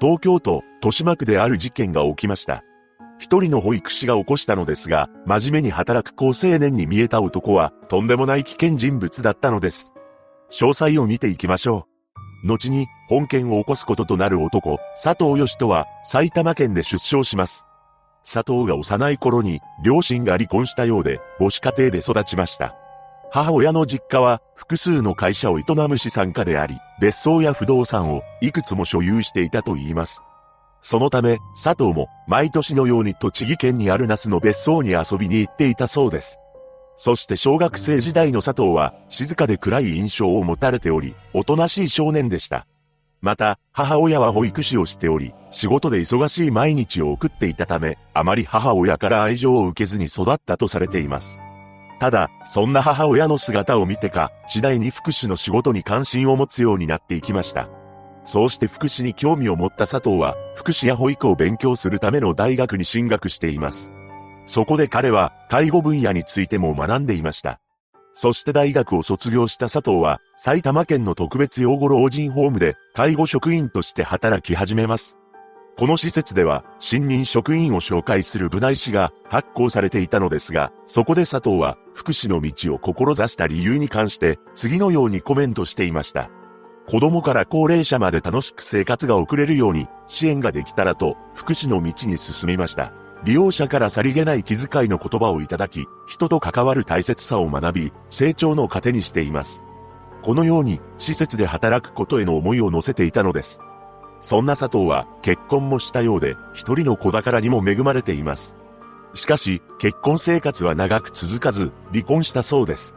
東京都豊島区である事件が起きました。一人の保育士が起こしたのですが、真面目に働く高青年に見えた男は、とんでもない危険人物だったのです。詳細を見ていきましょう。後に、本件を起こすこととなる男、佐藤義人は、埼玉県で出生します。佐藤が幼い頃に、両親が離婚したようで、母子家庭で育ちました。母親の実家は複数の会社を営む資産家であり、別荘や不動産をいくつも所有していたと言います。そのため、佐藤も毎年のように栃木県にある那須の別荘に遊びに行っていたそうです。そして小学生時代の佐藤は静かで暗い印象を持たれており、おとなしい少年でした。また、母親は保育士をしており、仕事で忙しい毎日を送っていたため、あまり母親から愛情を受けずに育ったとされています。ただ、そんな母親の姿を見てか、次第に福祉の仕事に関心を持つようになっていきました。そうして福祉に興味を持った佐藤は、福祉や保育を勉強するための大学に進学しています。そこで彼は、介護分野についても学んでいました。そして大学を卒業した佐藤は、埼玉県の特別養護老人ホームで、介護職員として働き始めます。この施設では、新任職員を紹介する部内誌が発行されていたのですが、そこで佐藤は、福祉の道を志した理由に関して、次のようにコメントしていました。子供から高齢者まで楽しく生活が送れるように、支援ができたらと、福祉の道に進みました。利用者からさりげない気遣いの言葉をいただき、人と関わる大切さを学び、成長の糧にしています。このように、施設で働くことへの思いを乗せていたのです。そんな佐藤は結婚もしたようで、一人の子宝にも恵まれています。しかし、結婚生活は長く続かず、離婚したそうです。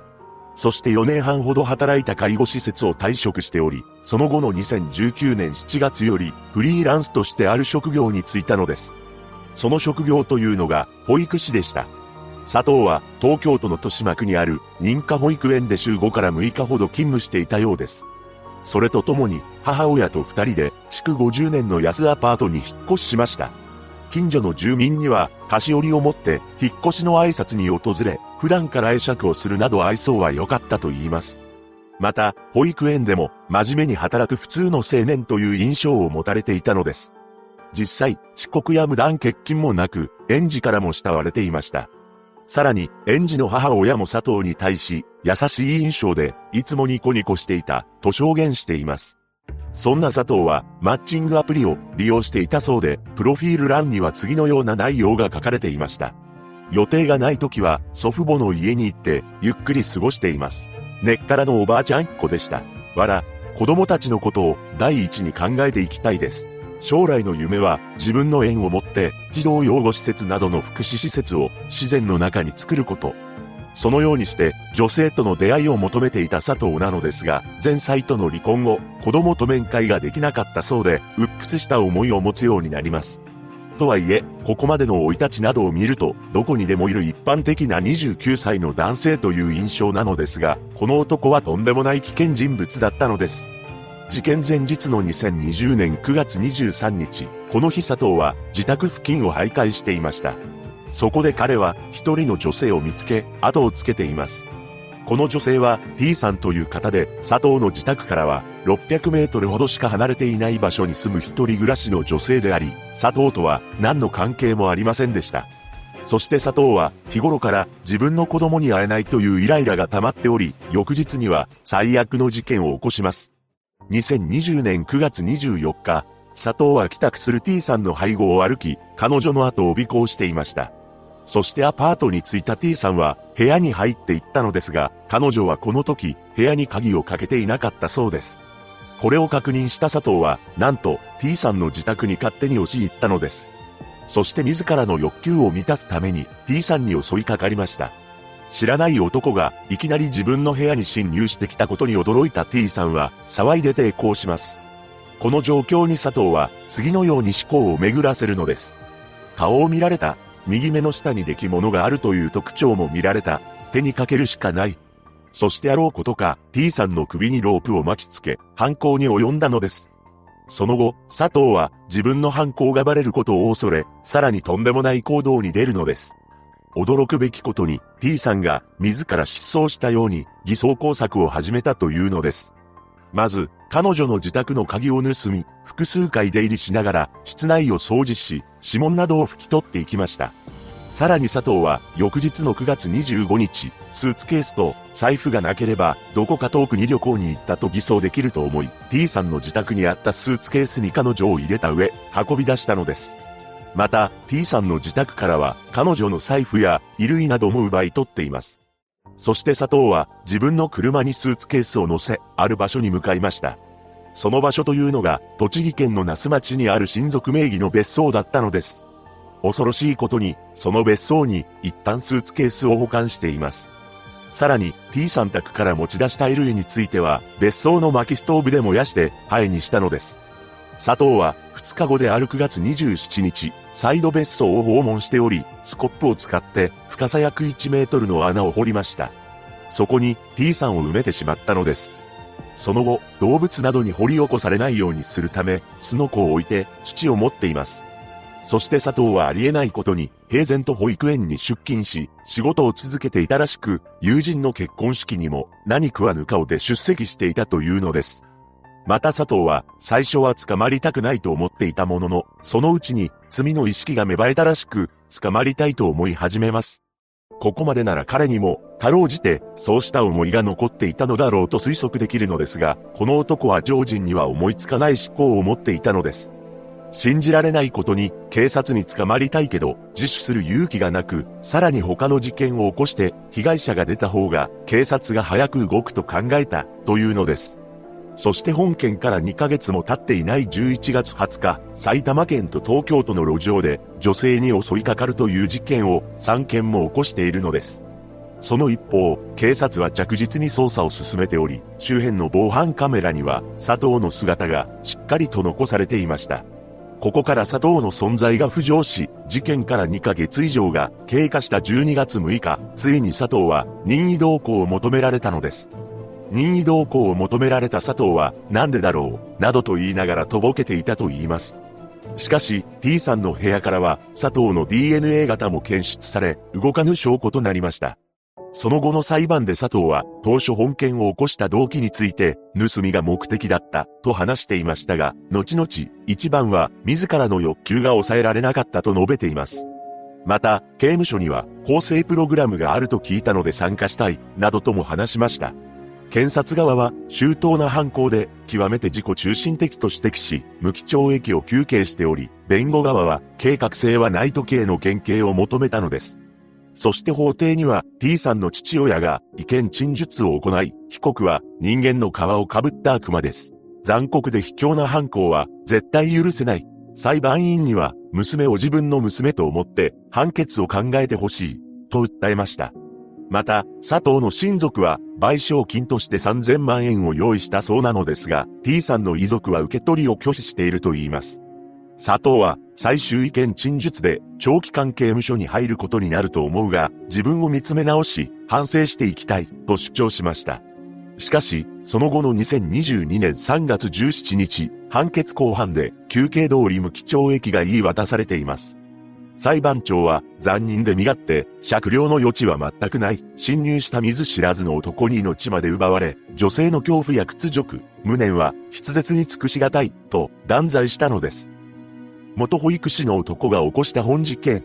そして4年半ほど働いた介護施設を退職しており、その後の2019年7月より、フリーランスとしてある職業に就いたのです。その職業というのが、保育士でした。佐藤は、東京都の豊島区にある認可保育園で週5から6日ほど勤務していたようです。それとともに、母親と二人で、築50年の安アパートに引っ越ししました。近所の住民には、菓子折りを持って、引っ越しの挨拶に訪れ、普段から会釈をするなど愛想は良かったと言います。また、保育園でも、真面目に働く普通の青年という印象を持たれていたのです。実際、遅刻や無断欠勤もなく、園児からも慕われていました。さらに、園児の母親も佐藤に対し、優しい印象で、いつもニコニコしていた、と証言しています。そんな佐藤は、マッチングアプリを利用していたそうで、プロフィール欄には次のような内容が書かれていました。予定がない時は、祖父母の家に行って、ゆっくり過ごしています。根っからのおばあちゃんっ子でした。わら、子供たちのことを第一に考えていきたいです。将来の夢は自分の縁を持って児童養護施設などの福祉施設を自然の中に作ること。そのようにして女性との出会いを求めていた佐藤なのですが、前妻との離婚後、子供と面会ができなかったそうで、鬱屈した思いを持つようになります。とはいえ、ここまでの生い立ちなどを見ると、どこにでもいる一般的な29歳の男性という印象なのですが、この男はとんでもない危険人物だったのです。事件前日の2020年9月23日、この日佐藤は自宅付近を徘徊していました。そこで彼は一人の女性を見つけ、後をつけています。この女性は T さんという方で、佐藤の自宅からは600メートルほどしか離れていない場所に住む一人暮らしの女性であり、佐藤とは何の関係もありませんでした。そして佐藤は日頃から自分の子供に会えないというイライラが溜まっており、翌日には最悪の事件を起こします。2020年9月24日、佐藤は帰宅する T さんの背後を歩き、彼女の後を尾行していました。そしてアパートに着いた T さんは部屋に入っていったのですが、彼女はこの時部屋に鍵をかけていなかったそうです。これを確認した佐藤は、なんと T さんの自宅に勝手に押し入ったのです。そして自らの欲求を満たすために T さんに襲いかかりました。知らない男がいきなり自分の部屋に侵入してきたことに驚いた T さんは騒いで抵抗します。この状況に佐藤は次のように思考を巡らせるのです。顔を見られた。右目の下に出来物があるという特徴も見られた。手にかけるしかない。そしてあろうことか T さんの首にロープを巻きつけ、犯行に及んだのです。その後、佐藤は自分の犯行がバレることを恐れ、さらにとんでもない行動に出るのです。驚くべきことに T さんが自ら失踪したように偽装工作を始めたというのです。まず、彼女の自宅の鍵を盗み、複数回出入りしながら室内を掃除し、指紋などを拭き取っていきました。さらに佐藤は翌日の9月25日、スーツケースと財布がなければどこか遠くに旅行に行ったと偽装できると思い、T さんの自宅にあったスーツケースに彼女を入れた上、運び出したのです。また、T さんの自宅からは彼女の財布や衣類なども奪い取っています。そして佐藤は自分の車にスーツケースを乗せ、ある場所に向かいました。その場所というのが、栃木県の那須町にある親族名義の別荘だったのです。恐ろしいことに、その別荘に一旦スーツケースを保管しています。さらに T さん宅から持ち出した衣類については別荘の薪ストーブで燃やして灰にしたのです。佐藤は2日後である9月27日、再度別荘を訪問しており、スコップを使って深さ約1メートルの穴を掘りました。そこに T さんを埋めてしまったのです。その後、動物などに掘り起こされないようにするため、巣の子を置いて土を持っています。そして佐藤はありえないことに、平然と保育園に出勤し、仕事を続けていたらしく、友人の結婚式にも何食わぬ顔で出席していたというのです。また佐藤は、最初は捕まりたくないと思っていたものの、そのうちに罪の意識が芽生えたらしく、捕まりたいと思い始めます。ここまでなら彼にも、かろうじて、そうした思いが残っていたのだろうと推測できるのですが、この男は常人には思いつかない思考を持っていたのです。信じられないことに警察に捕まりたいけど自首する勇気がなく、さらに他の事件を起こして被害者が出た方が警察が早く動くと考えたというのです。そして本件から2ヶ月も経っていない11月20日、埼玉県と東京都の路上で女性に襲いかかるという事件を3件も起こしているのです。その一方、警察は着実に捜査を進めており、周辺の防犯カメラには佐藤の姿がしっかりと残されていました。ここから佐藤の存在が浮上し、事件から2ヶ月以上が経過した12月6日、ついに佐藤は任意同行を求められたのです。任意同行を求められた佐藤は、なんでだろう、などと言いながらとぼけていたと言います。しかし、T さんの部屋からは、佐藤の DNA 型も検出され、動かぬ証拠となりました。その後の裁判で佐藤は、当初本件を起こした動機について、盗みが目的だった、と話していましたが、後々、一番は、自らの欲求が抑えられなかったと述べています。また、刑務所には、構成プログラムがあると聞いたので参加したい、などとも話しました。検察側は、周到な犯行で、極めて自己中心的と指摘し、無期懲役を求刑しており、弁護側は、計画性はない時計の減刑を求めたのです。そして法廷には T さんの父親が意見陳述を行い、被告は人間の皮をかぶった悪魔です。残酷で卑怯な犯行は絶対許せない。裁判員には娘を自分の娘と思って判決を考えてほしい。と訴えました。また、佐藤の親族は賠償金として3000万円を用意したそうなのですが、T さんの遺族は受け取りを拒否していると言います。佐藤は最終意見陳述で長期間刑務所に入ることになると思うが、自分を見つめ直し、反省していきたいと主張しました。しかし、その後の2022年3月17日、判決公判で休刑通り無期懲役が言い渡されています。裁判長は残忍で身勝手、酌量の余地は全くない、侵入した見ず知らずの男に命まで奪われ、女性の恐怖や屈辱、無念は筆舌に尽くしがたい、と断罪したのです。元保育士の男が起こした本事件。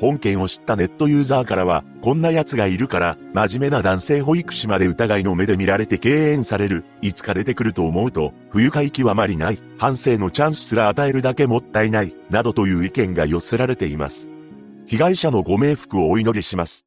本件を知ったネットユーザーからは、こんな奴がいるから、真面目な男性保育士まで疑いの目で見られて敬遠される。いつか出てくると思うと、不愉快極まりない。反省のチャンスすら与えるだけもったいない。などという意見が寄せられています。被害者のご冥福をお祈りします。